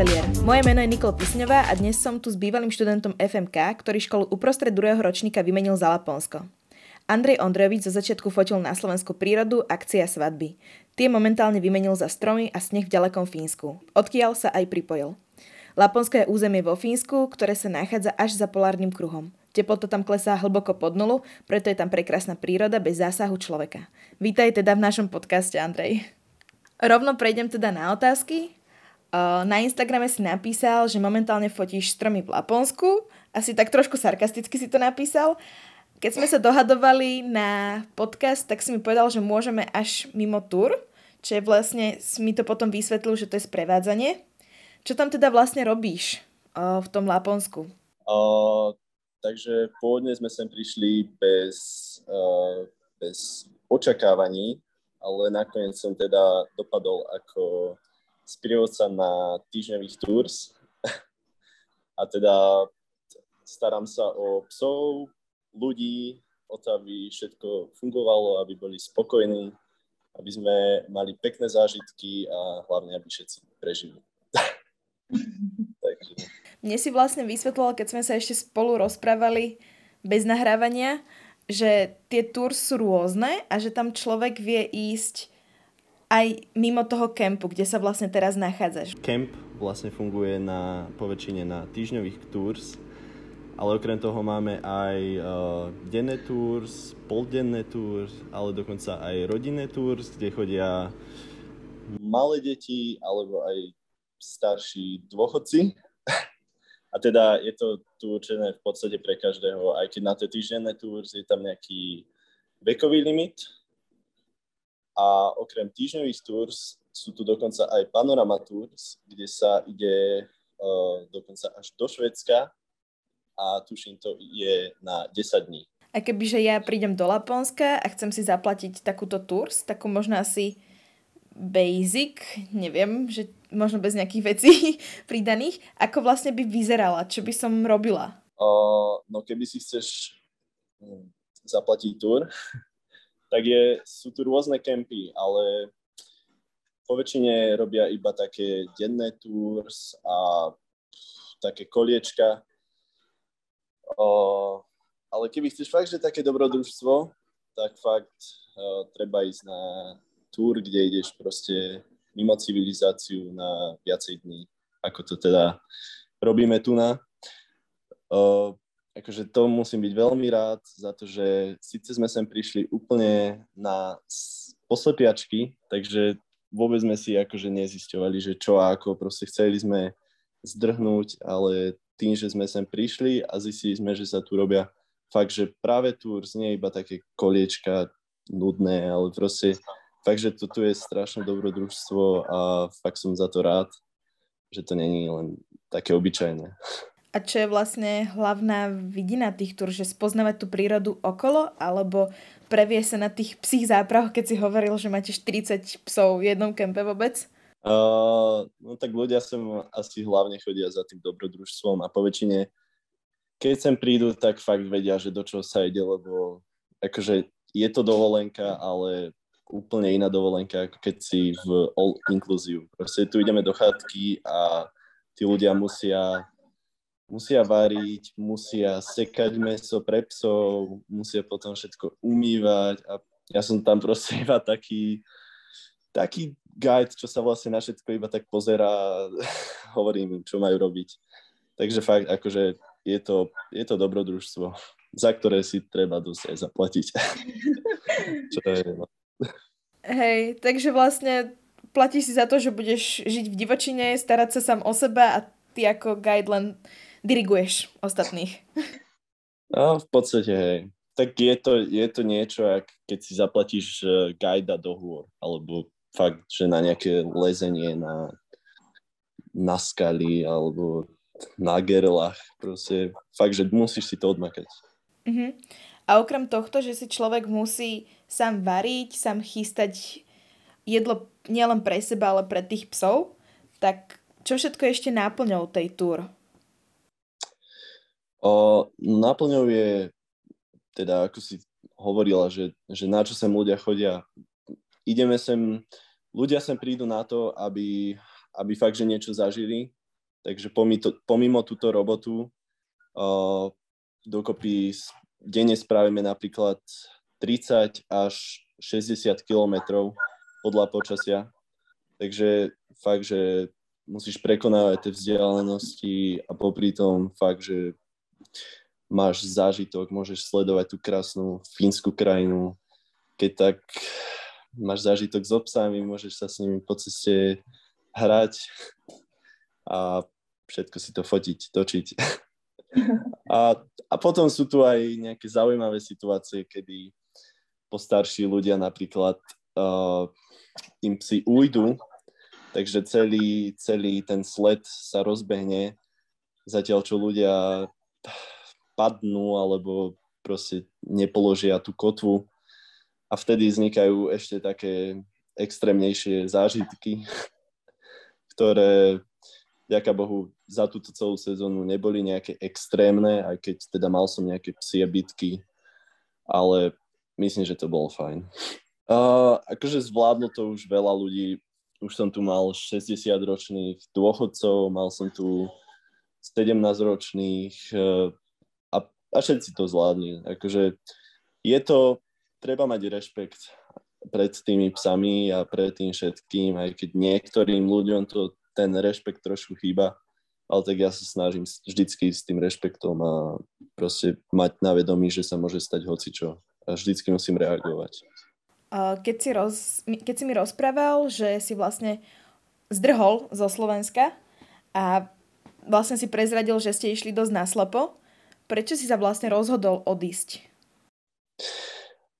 Atelier. Moje meno je Nikol Pisňová a dnes som tu s bývalým študentom FMK, ktorý školu uprostred druhého ročníka vymenil za Laponsko. Andrej Ondrejovič zo začiatku fotil na Slovensku prírodu, akcia svadby. Tie momentálne vymenil za stromy a sneh v ďalekom Fínsku. Odkiaľ sa aj pripojil. Laponsko je územie vo Fínsku, ktoré sa nachádza až za polárnym kruhom. Teplota tam klesá hlboko pod nulu, preto je tam prekrásna príroda bez zásahu človeka. Vítaj teda v našom podcaste, Andrej. Rovno prejdem teda na otázky. Na Instagrame si napísal, že momentálne fotíš stromy v Laponsku. Asi tak trošku sarkasticky si to napísal. Keď sme sa dohadovali na podcast, tak si mi povedal, že môžeme až mimo tur, čo je vlastne, mi to potom vysvetlil, že to je sprevádzanie. Čo tam teda vlastne robíš v tom Laponsku? Uh, takže pôvodne sme sem prišli bez, uh, bez očakávaní, ale nakoniec som teda dopadol ako sprievodca na týždňových tours a teda starám sa o psov, ľudí, o to, aby všetko fungovalo, aby boli spokojní, aby sme mali pekné zážitky a hlavne, aby všetci prežili. Takže. Mne si vlastne vysvetloval, keď sme sa ešte spolu rozprávali bez nahrávania, že tie tours sú rôzne a že tam človek vie ísť aj mimo toho kempu, kde sa vlastne teraz nachádzaš. Kemp vlastne funguje na, poväčšine na týždňových tours, ale okrem toho máme aj uh, denné tours, poldenné tours, ale dokonca aj rodinné tours, kde chodia malé deti alebo aj starší dôchodci a teda je to tu určené v podstate pre každého, aj keď na tie týždenné tours je tam nejaký vekový limit. A okrem týždňových tours sú tu dokonca aj panorama tours, kde sa ide uh, dokonca až do Švedska a tuším to je na 10 dní. A kebyže ja prídem do Laponska a chcem si zaplatiť takúto tours, takú možno asi basic, neviem, že možno bez nejakých vecí pridaných, ako vlastne by vyzerala, čo by som robila? Uh, no keby si chceš hm, zaplatiť tur, tak je, sú tu rôzne kempy, ale po väčšine robia iba také denné tours a také koliečka. Uh, ale keby chceš fakt, že také dobrodružstvo, tak fakt uh, treba ísť na túr, kde ideš proste mimo civilizáciu na viacej dní, ako to teda robíme tu na. Uh, akože to musím byť veľmi rád za to, že síce sme sem prišli úplne na poslepiačky, takže vôbec sme si akože nezisťovali, že čo a ako, proste chceli sme zdrhnúť, ale tým, že sme sem prišli a zistili sme, že sa tu robia fakt, že práve tu nie iba také koliečka nudné, ale proste Takže toto je strašné dobrodružstvo a fakt som za to rád, že to není len také obyčajné. A čo je vlastne hlavná vidina tých túr, že spoznávať tú prírodu okolo, alebo previe sa na tých psích zápravoch, keď si hovoril, že máte 40 psov v jednom kempe vôbec? Uh, no tak ľudia sem asi hlavne chodia za tým dobrodružstvom a po väčšine, keď sem prídu, tak fakt vedia, že do čoho sa ide, lebo akože je to dovolenka, ale úplne iná dovolenka, ako keď si v all inclusive. Proste tu ideme do chatky a tí ľudia musia, musia variť, musia sekať meso pre psov, musia potom všetko umývať a ja som tam proste iba taký, taký guide, čo sa vlastne na všetko iba tak pozera a hovorím čo majú robiť. Takže fakt, akože je to, je to dobrodružstvo, za ktoré si treba dosť aj zaplatiť. čo je, no. Hej, takže vlastne platíš si za to, že budeš žiť v divočine, starať sa sám o seba a ty ako guide len diriguješ ostatných. No, v podstate, hej. Tak je to, je to niečo, ak keď si zaplatíš uh, guida do hôr, alebo fakt, že na nejaké lezenie na, na skaly, alebo na gerlach, proste fakt, že musíš si to odmakať. Uh-huh. A okrem tohto, že si človek musí sám variť, sám chystať jedlo nielen pre seba, ale pre tých psov, tak čo všetko ešte náplňou tej túr? O, náplňou je, teda ako si hovorila, že, že na čo sem ľudia chodia. Ideme sem, ľudia sem prídu na to, aby, aby fakt, že niečo zažili. Takže pomimo, pomimo túto robotu o, dokopy denne spravíme napríklad 30 až 60 kilometrov podľa počasia. Takže fakt, že musíš prekonávať tie vzdialenosti a popri tom fakt, že máš zážitok, môžeš sledovať tú krásnu fínsku krajinu. Keď tak máš zážitok s obsami, môžeš sa s nimi po ceste hrať a všetko si to fotiť, točiť. A, a potom sú tu aj nejaké zaujímavé situácie, kedy postarší ľudia napríklad uh, im psi ujdu takže celý, celý ten sled sa rozbehne, zatiaľ čo ľudia padnú alebo proste nepoložia tú kotvu. A vtedy vznikajú ešte také extrémnejšie zážitky, ktoré, ďaká Bohu, za túto celú sezónu neboli nejaké extrémne, aj keď teda mal som nejaké psie bitky, ale myslím, že to bolo fajn. Uh, akože zvládlo to už veľa ľudí už som tu mal 60-ročných dôchodcov, mal som tu 17-ročných eh, a, a všetci to zvládli. Akože je to, treba mať rešpekt pred tými psami a pred tým všetkým, aj keď niektorým ľuďom to ten rešpekt trošku chýba, ale tak ja sa snažím vždycky s tým rešpektom a proste mať na vedomí, že sa môže stať hocičo a vždycky musím reagovať keď si, roz, keď si mi rozprával, že si vlastne zdrhol zo Slovenska a vlastne si prezradil, že ste išli dosť naslepo, prečo si sa vlastne rozhodol odísť?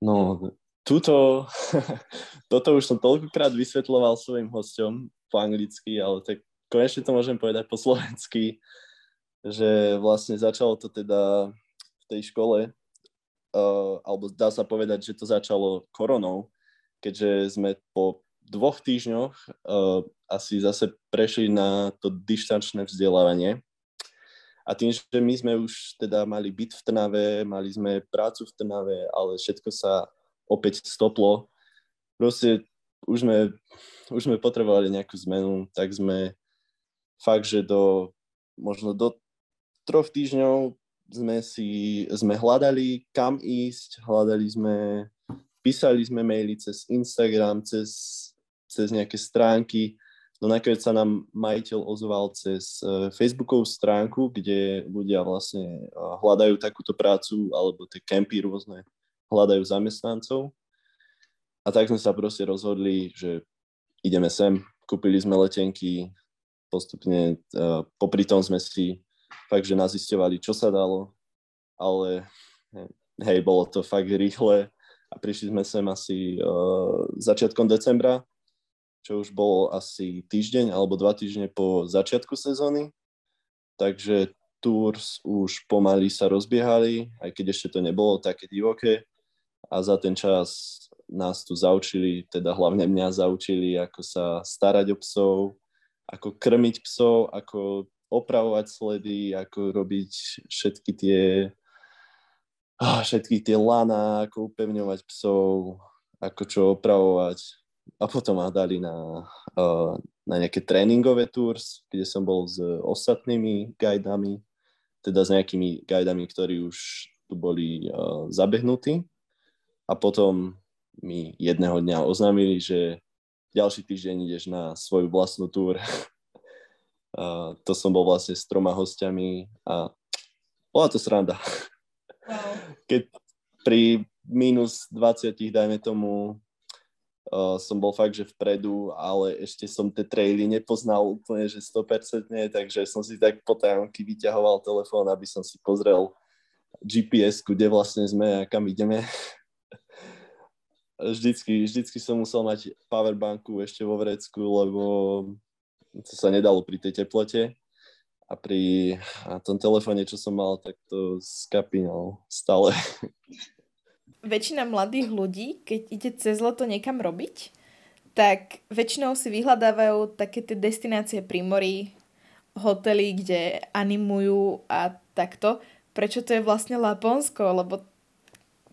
No, túto, toto už som toľkokrát vysvetloval svojim hosťom po anglicky, ale tak konečne to môžem povedať po slovensky, že vlastne začalo to teda v tej škole, uh, alebo dá sa povedať, že to začalo koronou, keďže sme po dvoch týždňoch uh, asi zase prešli na to dištančné vzdelávanie. A tým, že my sme už teda mali byt v Trnave, mali sme prácu v Trnave, ale všetko sa opäť stoplo. Proste už sme, už sme potrebovali nejakú zmenu, tak sme fakt, že do možno do troch týždňov sme si, sme hľadali kam ísť, hľadali sme, písali sme maily cez Instagram, cez, cez nejaké stránky, no nakoniec sa nám majiteľ ozval cez uh, Facebookovú stránku, kde ľudia vlastne uh, hľadajú takúto prácu, alebo tie kempy rôzne hľadajú zamestnancov. A tak sme sa proste rozhodli, že ideme sem, kúpili sme letenky, postupne uh, popri tom sme si fakt, že nazisťovali, čo sa dalo, ale hej, bolo to fakt rýchle a prišli sme sem asi uh, začiatkom decembra, čo už bolo asi týždeň alebo dva týždne po začiatku sezóny, takže tours už pomaly sa rozbiehali, aj keď ešte to nebolo také divoké. A za ten čas nás tu zaučili, teda hlavne mňa zaučili, ako sa starať o psov, ako krmiť psov, ako opravovať sledy, ako robiť všetky tie všetky tie lana, ako upevňovať psov, ako čo opravovať. A potom ma dali na, na nejaké tréningové tours, kde som bol s ostatnými guidami, teda s nejakými guidami, ktorí už tu boli zabehnutí. A potom mi jedného dňa oznámili, že ďalší týždeň ideš na svoju vlastnú túr a to som bol vlastne s troma hostiami a bola to sranda. Wow. Keď pri minus 20, dajme tomu, uh, som bol fakt, že vpredu, ale ešte som tie traily nepoznal úplne, že 100%, takže som si tak po tajomky vyťahoval telefón, aby som si pozrel GPS, kde vlastne sme a kam ideme. Vždycky, vždycky som musel mať powerbanku ešte vo vrecku, lebo to sa nedalo pri tej teplote a pri a tom telefóne, čo som mal, tak to skapínal stále. Väčšina mladých ľudí, keď ide cez leto niekam robiť, tak väčšinou si vyhľadávajú také tie destinácie pri mori, hotely, kde animujú a takto. prečo to je vlastne Laponsko, lebo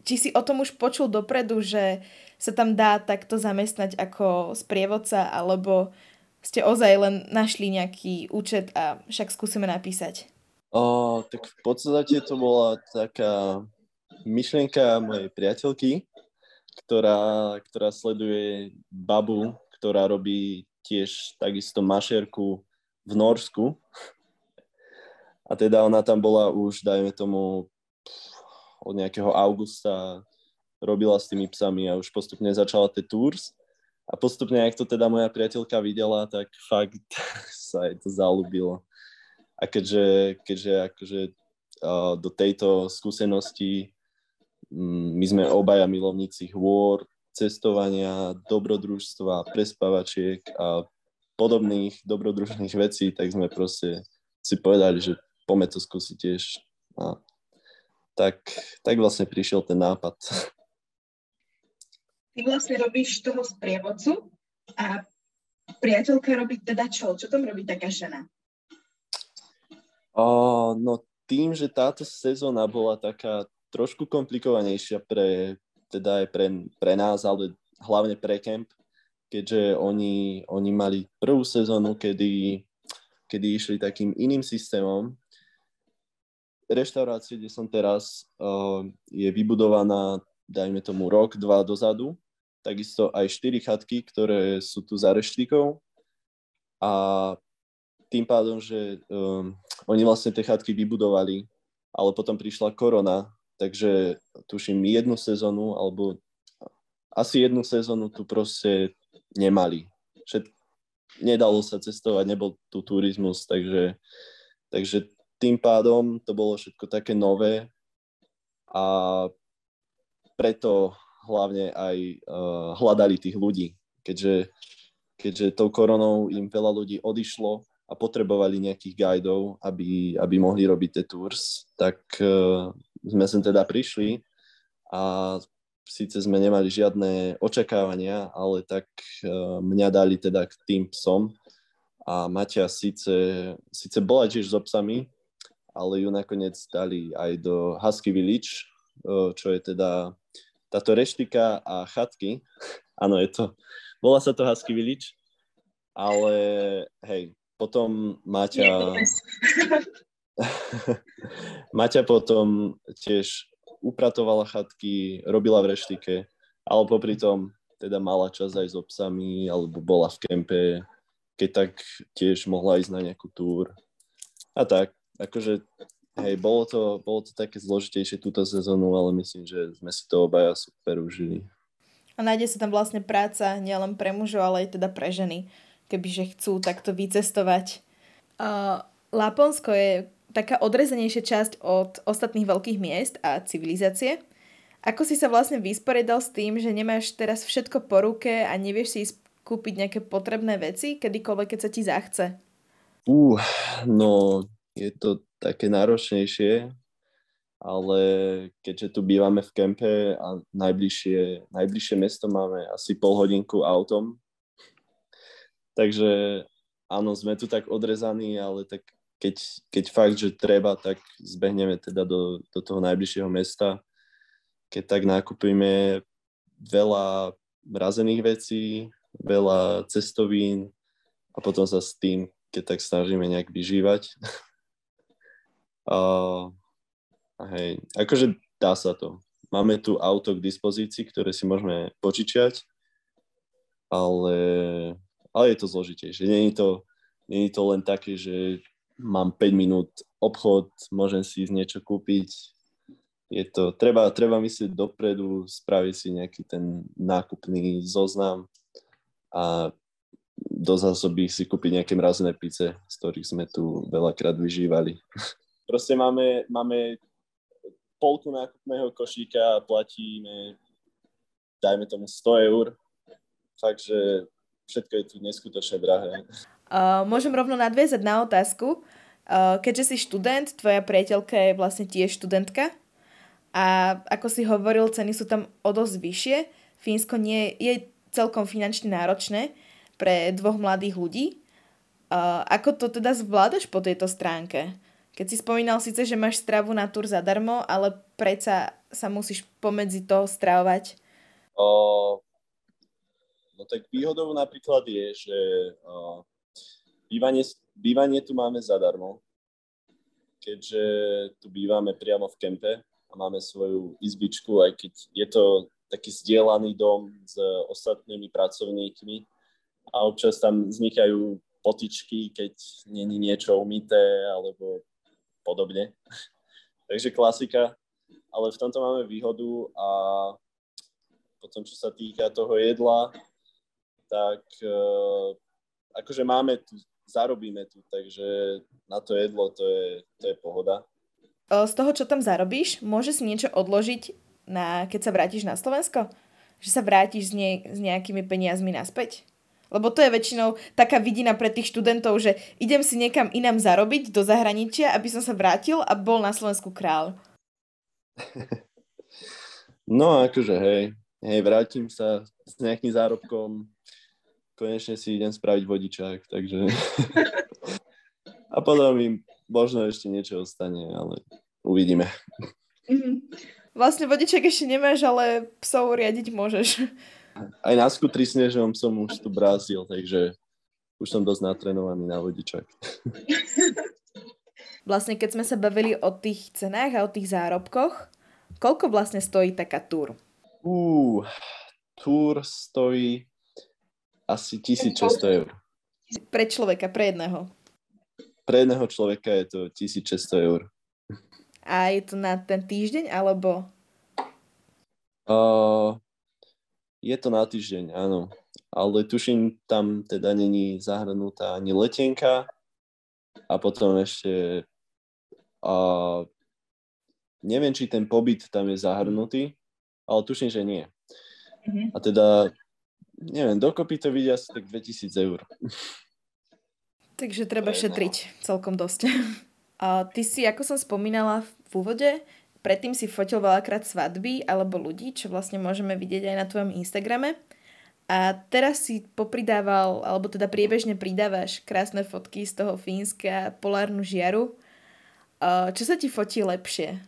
či si o tom už počul dopredu, že sa tam dá takto zamestnať ako sprievodca, alebo ste ozaj len našli nejaký účet a však skúsime napísať? O, tak v podstate to bola taká myšlienka mojej priateľky, ktorá, ktorá sleduje babu, ktorá robí tiež takisto mašerku v Norsku. A teda ona tam bola už, dajme tomu, od nejakého augusta robila s tými psami a už postupne začala tie tours. A postupne, ak to teda moja priateľka videla, tak fakt sa jej to zalúbilo. A keďže, keďže akože, do tejto skúsenosti um, my sme obaja milovníci hôr, cestovania, dobrodružstva, prespavačiek a podobných dobrodružných vecí, tak sme proste si povedali, že poďme to skúsiť tiež. A tak, tak vlastne prišiel ten nápad. ty vlastne robíš toho sprievodcu a priateľka robí teda čo? Čo tam robí taká žena? O, no tým, že táto sezóna bola taká trošku komplikovanejšia pre, teda aj pre, pre nás, ale hlavne pre Kemp, keďže oni, oni mali prvú sezónu, kedy, kedy išli takým iným systémom. Reštaurácia, kde som teraz, uh, je vybudovaná, dajme tomu, rok, dva dozadu takisto aj štyri chatky, ktoré sú tu za reštikou a tým pádom, že um, oni vlastne tie chatky vybudovali, ale potom prišla korona, takže tuším jednu sezónu, alebo asi jednu sezónu tu proste nemali. Všet, nedalo sa cestovať, nebol tu turizmus, takže, takže tým pádom to bolo všetko také nové a preto hlavne aj uh, hľadali tých ľudí, keďže, keďže tou koronou im veľa ľudí odišlo a potrebovali nejakých guidov, aby, aby mohli robiť tie tours, tak uh, sme sem teda prišli a síce sme nemali žiadne očakávania, ale tak uh, mňa dali teda k tým psom a Maťa síce, síce bola tiež so psami, ale ju nakoniec dali aj do Husky Village, čo je teda táto reštika a chatky, áno, je to, volá sa to Husky Village, ale hej, potom Maťa... Maťa potom tiež upratovala chatky, robila v reštike, ale popri tom teda mala čas aj s obsami, alebo bola v kempe, keď tak tiež mohla ísť na nejakú túr. A tak, akože Hej, bolo to, bolo to také zložitejšie túto sezónu, ale myslím, že sme si to obaja super užili. A nájde sa tam vlastne práca nielen pre mužov, ale aj teda pre ženy, kebyže chcú takto vycestovať. Uh, Laponsko je taká odrezanejšia časť od ostatných veľkých miest a civilizácie. Ako si sa vlastne vysporiadal s tým, že nemáš teraz všetko po ruke a nevieš si kúpiť nejaké potrebné veci, kedykoľvek, keď sa ti zachce? Uh, no je to také náročnejšie, ale keďže tu bývame v kempe a najbližšie, najbližšie mesto máme asi pol hodinku autom, takže áno, sme tu tak odrezaní, ale tak keď, keď fakt, že treba, tak zbehneme teda do, do toho najbližšieho mesta. Keď tak nakúpime veľa mrazených vecí, veľa cestovín a potom sa s tým, keď tak snažíme nejak vyžívať. Uh, hej, akože dá sa to. Máme tu auto k dispozícii, ktoré si môžeme požičiať, ale, ale je to zložitejšie. Není to, není to len také, že mám 5 minút obchod, môžem si ísť niečo kúpiť. Je to, treba, treba myslieť dopredu, spraviť si nejaký ten nákupný zoznam a do zásoby si kúpiť nejaké mrazené pice, z ktorých sme tu veľakrát vyžívali. Proste máme, máme polku nákupného košíka a platíme, dajme tomu 100 eur. Takže všetko je tu neskutočne drahé. Uh, môžem rovno nadviezať na otázku. Uh, keďže si študent, tvoja priateľka je vlastne tiež študentka a ako si hovoril, ceny sú tam o dosť vyššie. Fínsko nie je celkom finančne náročné pre dvoch mladých ľudí. Uh, ako to teda zvládaš po tejto stránke? Keď si spomínal síce, že máš stravu na tur zadarmo, ale predsa sa musíš pomedzi toho stravovať. O, no tak výhodou napríklad je, že o, bývanie, bývanie tu máme zadarmo, keďže tu bývame priamo v kempe a máme svoju izbičku, aj keď je to taký zdieľaný dom s ostatnými pracovníkmi a občas tam vznikajú potičky, keď není niečo umité alebo podobne. Takže klasika, ale v tomto máme výhodu a potom, čo sa týka toho jedla, tak uh, akože máme tu, zarobíme tu, takže na to jedlo to je, to je pohoda. Z toho, čo tam zarobíš, môže si niečo odložiť, na, keď sa vrátiš na Slovensko? Že sa vrátiš s, nie, s nejakými peniazmi naspäť? Lebo to je väčšinou taká vidina pre tých študentov, že idem si niekam inám zarobiť do zahraničia, aby som sa vrátil a bol na Slovensku král. No akože hej, hej, vrátim sa s nejakým zárobkom, konečne si idem spraviť vodičák, takže... a potom im možno ešte niečo ostane, ale uvidíme. Mhm. Vlastne vodičák ešte nemáš, ale psov riadiť môžeš. Aj na skutri snežom som už tu brázil, takže už som dosť natrenovaný na vodičák. Vlastne keď sme sa bavili o tých cenách a o tých zárobkoch, Koľko vlastne stojí taká túr? Uh, túr stojí asi 1600 eur. Pre človeka, pre jedného? Pre jedného človeka je to 1600 eur. A je to na ten týždeň, alebo? Uh, je to na týždeň, áno. Ale tuším, tam teda není zahrnutá ani letenka a potom ešte uh, neviem, či ten pobyt tam je zahrnutý, ale tuším, že nie. Mm-hmm. A teda, neviem, dokopy to vidia asi tak 2000 eur. Takže treba šetriť celkom dosť. A ty si, ako som spomínala v úvode, predtým si fotil veľakrát svadby alebo ľudí, čo vlastne môžeme vidieť aj na tvojom Instagrame. A teraz si popridával, alebo teda priebežne pridávaš krásne fotky z toho Fínska, polárnu žiaru. Čo sa ti fotí lepšie?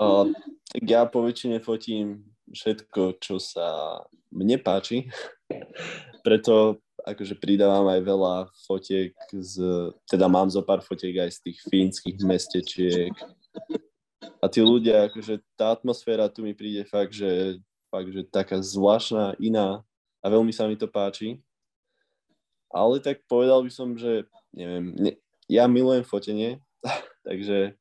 Uh, tak ja po väčšine fotím všetko, čo sa mne páči. Preto akože pridávam aj veľa fotiek z, teda mám zo pár fotiek aj z tých fínskych mestečiek. A tí ľudia, akože tá atmosféra tu mi príde fakt, že, fakt, že taká zvláštna, iná a veľmi sa mi to páči. Ale tak povedal by som, že neviem, ne, ja milujem fotenie, takže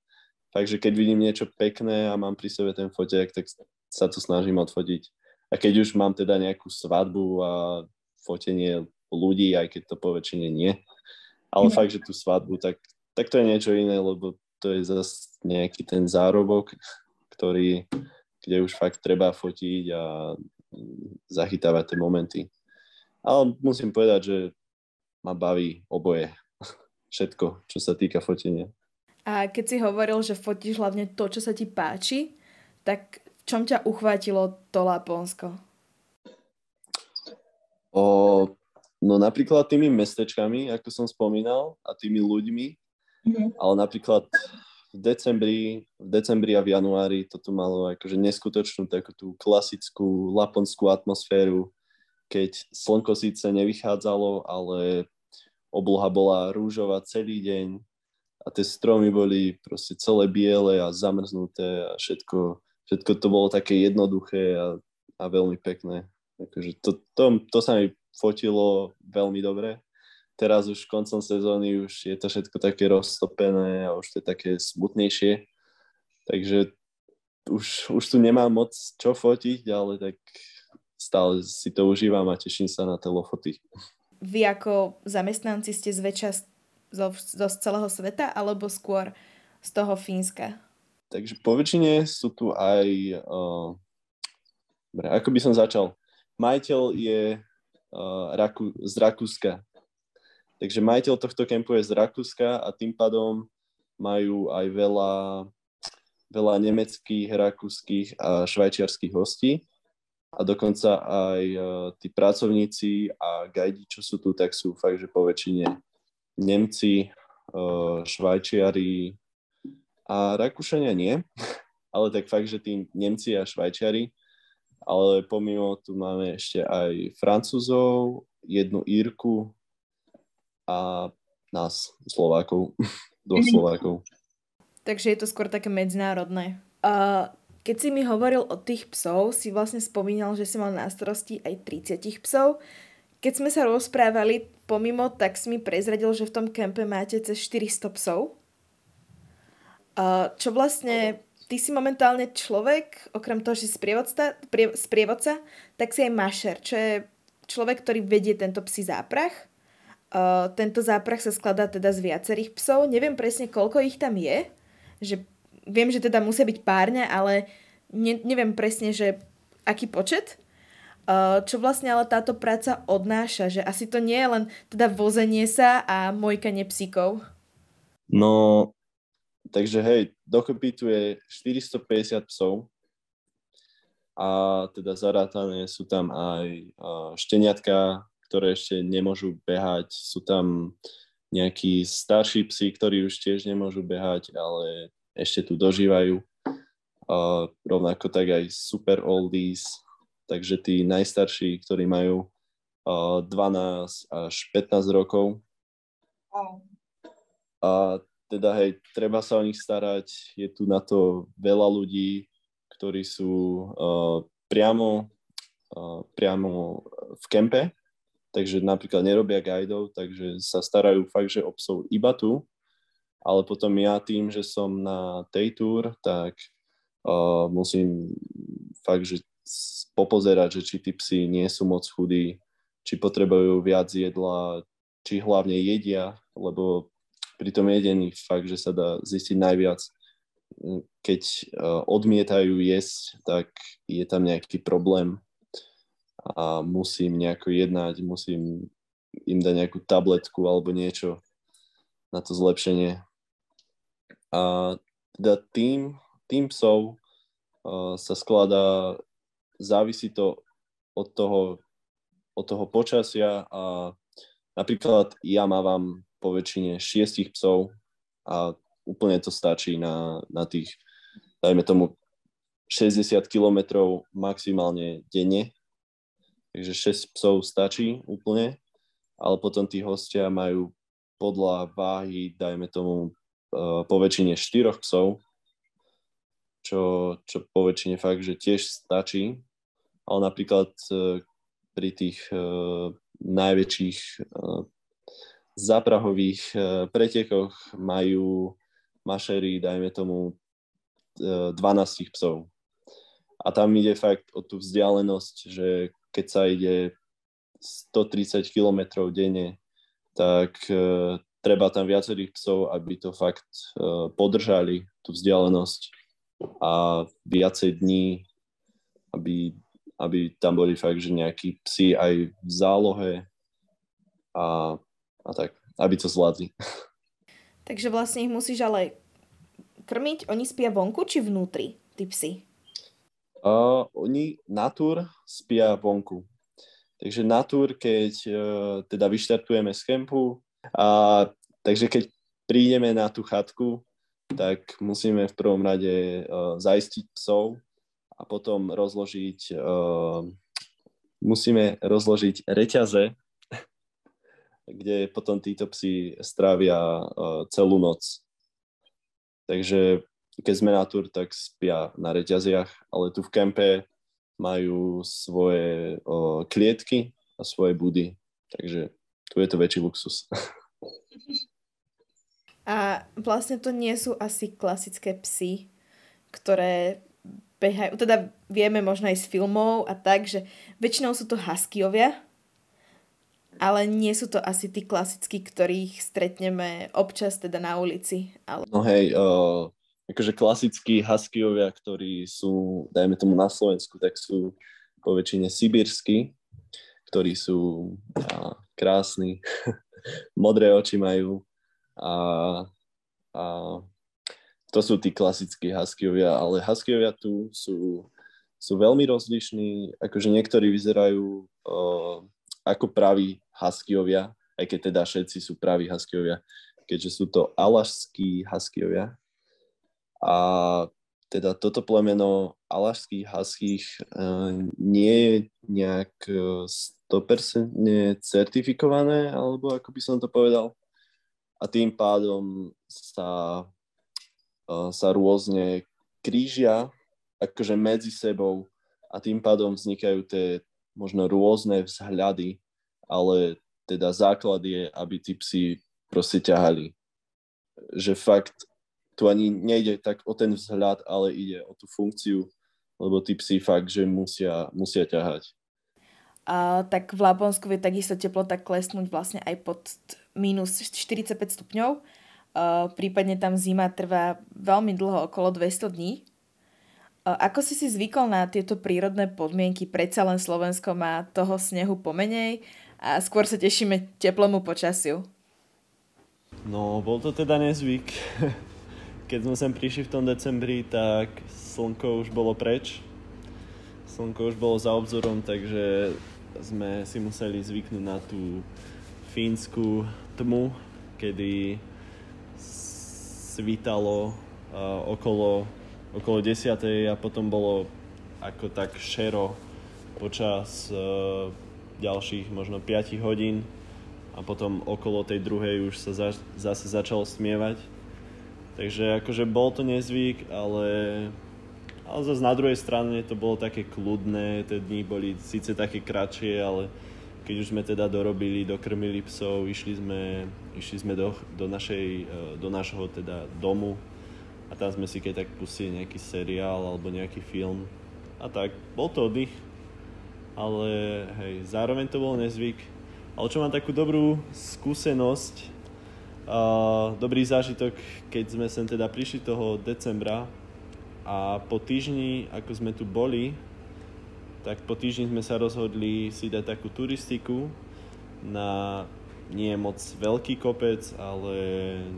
Takže keď vidím niečo pekné a mám pri sebe ten fotek, tak sa to snažím odfotiť. A keď už mám teda nejakú svadbu a fotenie ľudí, aj keď to po väčšine nie, ale mm. fakt, že tú svadbu, tak, tak to je niečo iné, lebo to je zase nejaký ten zárobok, ktorý, kde už fakt treba fotiť a zachytávať tie momenty. Ale musím povedať, že ma baví oboje. Všetko, čo sa týka fotenia. A keď si hovoril, že fotíš hlavne to, čo sa ti páči, tak v čom ťa uchvátilo to Laponsko? O, no napríklad tými mestečkami, ako som spomínal, a tými ľuďmi, mm-hmm. ale napríklad v decembri, v decembri a v januári to tu malo akože neskutočnú takú tú klasickú laponskú atmosféru, keď slnko síce nevychádzalo, ale obloha bola rúžová celý deň, a tie stromy boli proste celé biele a zamrznuté a všetko, všetko to bolo také jednoduché a, a veľmi pekné. Takže to, to, to sa mi fotilo veľmi dobre. Teraz už koncom sezóny už je to všetko také roztopené a už to je také smutnejšie. Takže už, už tu nemám moc čo fotiť, ale tak stále si to užívam a teším sa na telefoty. Vy ako zamestnanci ste zväčša zo, zo celého sveta, alebo skôr z toho Fínska? Takže po väčšine sú tu aj... Uh, dobre, ako by som začal? Majiteľ je uh, Raku, z Rakúska. Takže majiteľ tohto kempu je z Rakúska a tým pádom majú aj veľa, veľa nemeckých, rakúskych a švajčiarských hostí. A dokonca aj uh, tí pracovníci a gajdi, čo sú tu, tak sú fakt, že po väčšine Nemci, Švajčiari, A Rakúšania nie, ale tak fakt, že tí Nemci a Švajčiari, ale pomimo tu máme ešte aj Francúzov, jednu Írku a nás, Slovákov, dvoch mhm. Slovákov. Takže je to skôr také medzinárodné. Uh, keď si mi hovoril o tých psov, si vlastne spomínal, že si mal na starosti aj 30 psov. Keď sme sa rozprávali pomimo, tak si mi prezradil, že v tom kempe máte cez 400 psov. Uh, čo vlastne, ty si momentálne človek, okrem toho, že si sprievodca, prie, sprievodca, tak si aj mašer, čo je človek, ktorý vedie tento psí záprach. Uh, tento záprach sa skladá teda z viacerých psov. Neviem presne, koľko ich tam je, že viem, že teda musia byť párne, ale ne, neviem presne, že aký počet. Uh, čo vlastne ale táto práca odnáša, že asi to nie je len teda vozenie sa a mojkanie psíkov. No, takže hej, dokopy tu je 450 psov a teda zarátané sú tam aj uh, šteniatka, ktoré ešte nemôžu behať, sú tam nejakí starší psi, ktorí už tiež nemôžu behať, ale ešte tu dožívajú. Uh, rovnako tak aj super oldies, takže tí najstarší, ktorí majú uh, 12 až 15 rokov. A teda hej, treba sa o nich starať, je tu na to veľa ľudí, ktorí sú uh, priamo, uh, priamo v kempe, takže napríklad nerobia guidov, takže sa starajú fakt, že o iba tu, ale potom ja tým, že som na tej tour, tak uh, musím fakt, že popozerať, že či tí psi nie sú moc chudí, či potrebujú viac jedla, či hlavne jedia, lebo pri tom jedení fakt, že sa dá zistiť najviac. Keď odmietajú jesť, tak je tam nejaký problém a musím nejako jednať, musím im dať nejakú tabletku alebo niečo na to zlepšenie. A teda tým, tým psov uh, sa skladá, závisí to od toho, od toho počasia a napríklad ja mávam po väčšine šiestich psov a úplne to stačí na, na tých, dajme tomu, 60 kilometrov maximálne denne takže 6 psov stačí úplne, ale potom tí hostia majú podľa váhy, dajme tomu, uh, po väčšine 4 psov, čo, čo po väčšine fakt, že tiež stačí, ale napríklad uh, pri tých uh, najväčších záprahových pretekoch majú mašery, dajme tomu, uh, 12 psov. A tam ide fakt o tú vzdialenosť, že keď sa ide 130 km denne, tak uh, treba tam viacerých psov, aby to fakt uh, podržali, tú vzdialenosť a viacej dní, aby, aby tam boli fakt, že nejakí psi aj v zálohe a, a tak, aby to zvládli. Takže vlastne ich musíš ale krmiť, oni spia vonku či vnútri, tí psi? Uh, oni natúr spia vonku. Takže natúr, keď uh, teda vyštartujeme z kempu, a, takže keď prídeme na tú chatku, tak musíme v prvom rade uh, zaistiť psov a potom rozložiť, uh, musíme rozložiť reťaze, kde potom títo psi strávia uh, celú noc. Takže keď sme na tur, tak spia na reťaziach, ale tu v kempe majú svoje o, klietky a svoje budy, takže tu je to väčší luxus. A vlastne to nie sú asi klasické psy, ktoré behajú, teda vieme možno aj z filmov a tak, že väčšinou sú to huskyovia, ale nie sú to asi tí klasickí, ktorých stretneme občas teda na ulici. Ale... No hej, uh, akože klasickí huskyovia, ktorí sú, dajme tomu na Slovensku, tak sú po väčšine sibírsky, ktorí sú a, krásni, modré oči majú a, a to sú tí klasickí huskyovia, ale huskyovia tu sú, sú veľmi rozlišní, akože niektorí vyzerajú o, ako praví huskyovia, aj keď teda všetci sú praví huskyovia, keďže sú to alašskí huskyovia, A teda toto plemeno alašských haských uh, nie je nejak 100% certifikované, alebo ako by som to povedal. A tým pádom sa, uh, sa rôzne krížia akože medzi sebou a tým pádom vznikajú tie možno rôzne vzhľady, ale teda základ je, aby tí psi proste ťahali. Že fakt tu ani nejde tak o ten vzhľad, ale ide o tú funkciu, lebo tí psi fakt, že musia, musia ťahať. A, tak v Laponsku vie takisto teplota klesnúť vlastne aj pod minus 45 stupňov. A, prípadne tam zima trvá veľmi dlho, okolo 200 dní. A, ako si si zvykol na tieto prírodné podmienky? Predsa len Slovensko má toho snehu pomenej a skôr sa tešíme teplému počasiu. No, bol to teda nezvyk. keď sme sem prišli v tom decembri, tak slnko už bolo preč. Slnko už bolo za obzorom, takže sme si museli zvyknúť na tú fínsku tmu, kedy svítalo uh, okolo, okolo 10. a potom bolo ako tak šero počas uh, ďalších možno 5 hodín a potom okolo tej druhej už sa za, zase začalo smievať Takže akože bol to nezvyk, ale, ale zase na druhej strane to bolo také kľudné, tie dni boli síce také kratšie, ale keď už sme teda dorobili, dokrmili psov, išli sme, išli sme do, do, našej, e, do našho teda domu a tam sme si keď tak pustili nejaký seriál alebo nejaký film a tak, bol to oddych, ale hej, zároveň to bol nezvyk. Ale čo mám takú dobrú skúsenosť, dobrý zážitok, keď sme sem teda prišli toho decembra a po týždni, ako sme tu boli, tak po týždni sme sa rozhodli si dať takú turistiku na nie moc veľký kopec, ale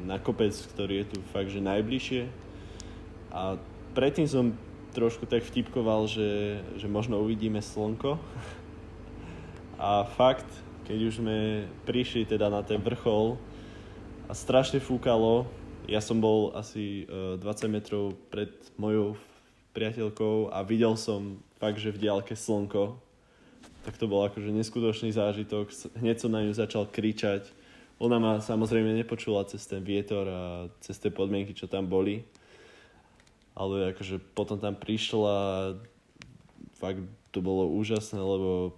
na kopec, ktorý je tu fakt, že najbližšie. A predtým som trošku tak vtipkoval, že, že možno uvidíme slnko. A fakt, keď už sme prišli teda na ten vrchol, a strašne fúkalo. Ja som bol asi uh, e, 20 metrov pred mojou priateľkou a videl som fakt, že v diálke slnko. Tak to bol akože neskutočný zážitok. Hneď som na ňu začal kričať. Ona ma samozrejme nepočula cez ten vietor a cez tie podmienky, čo tam boli. Ale akože potom tam prišla fakt to bolo úžasné, lebo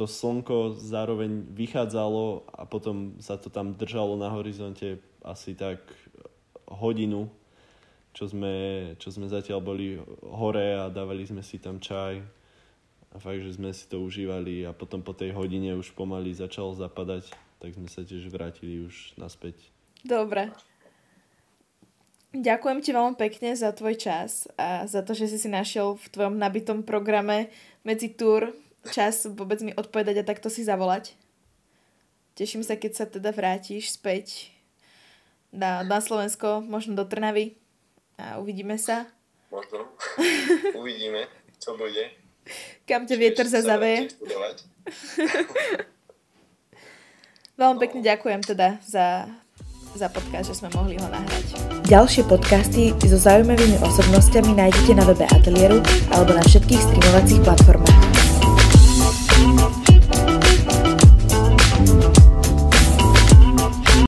to slnko zároveň vychádzalo a potom sa to tam držalo na horizonte asi tak hodinu, čo sme, čo sme zatiaľ boli hore a dávali sme si tam čaj a fakt, že sme si to užívali a potom po tej hodine už pomaly začalo zapadať, tak sme sa tiež vrátili už naspäť. Dobre. Ďakujem ti veľmi pekne za tvoj čas a za to, že si si našiel v tvojom nabitom programe medzi túr čas vôbec mi odpovedať a takto si zavolať. Teším sa, keď sa teda vrátiš späť na, na Slovensko, možno do Trnavy a uvidíme sa. Možno. Uvidíme, čo bude. Kam ťa vietor zazaveje. Veľmi no. pekne ďakujem teda za, za podcast, že sme mohli ho nahrať. Ďalšie podcasty so zaujímavými osobnostiami nájdete na webe Atelieru alebo na všetkých streamovacích platformách. Thank you.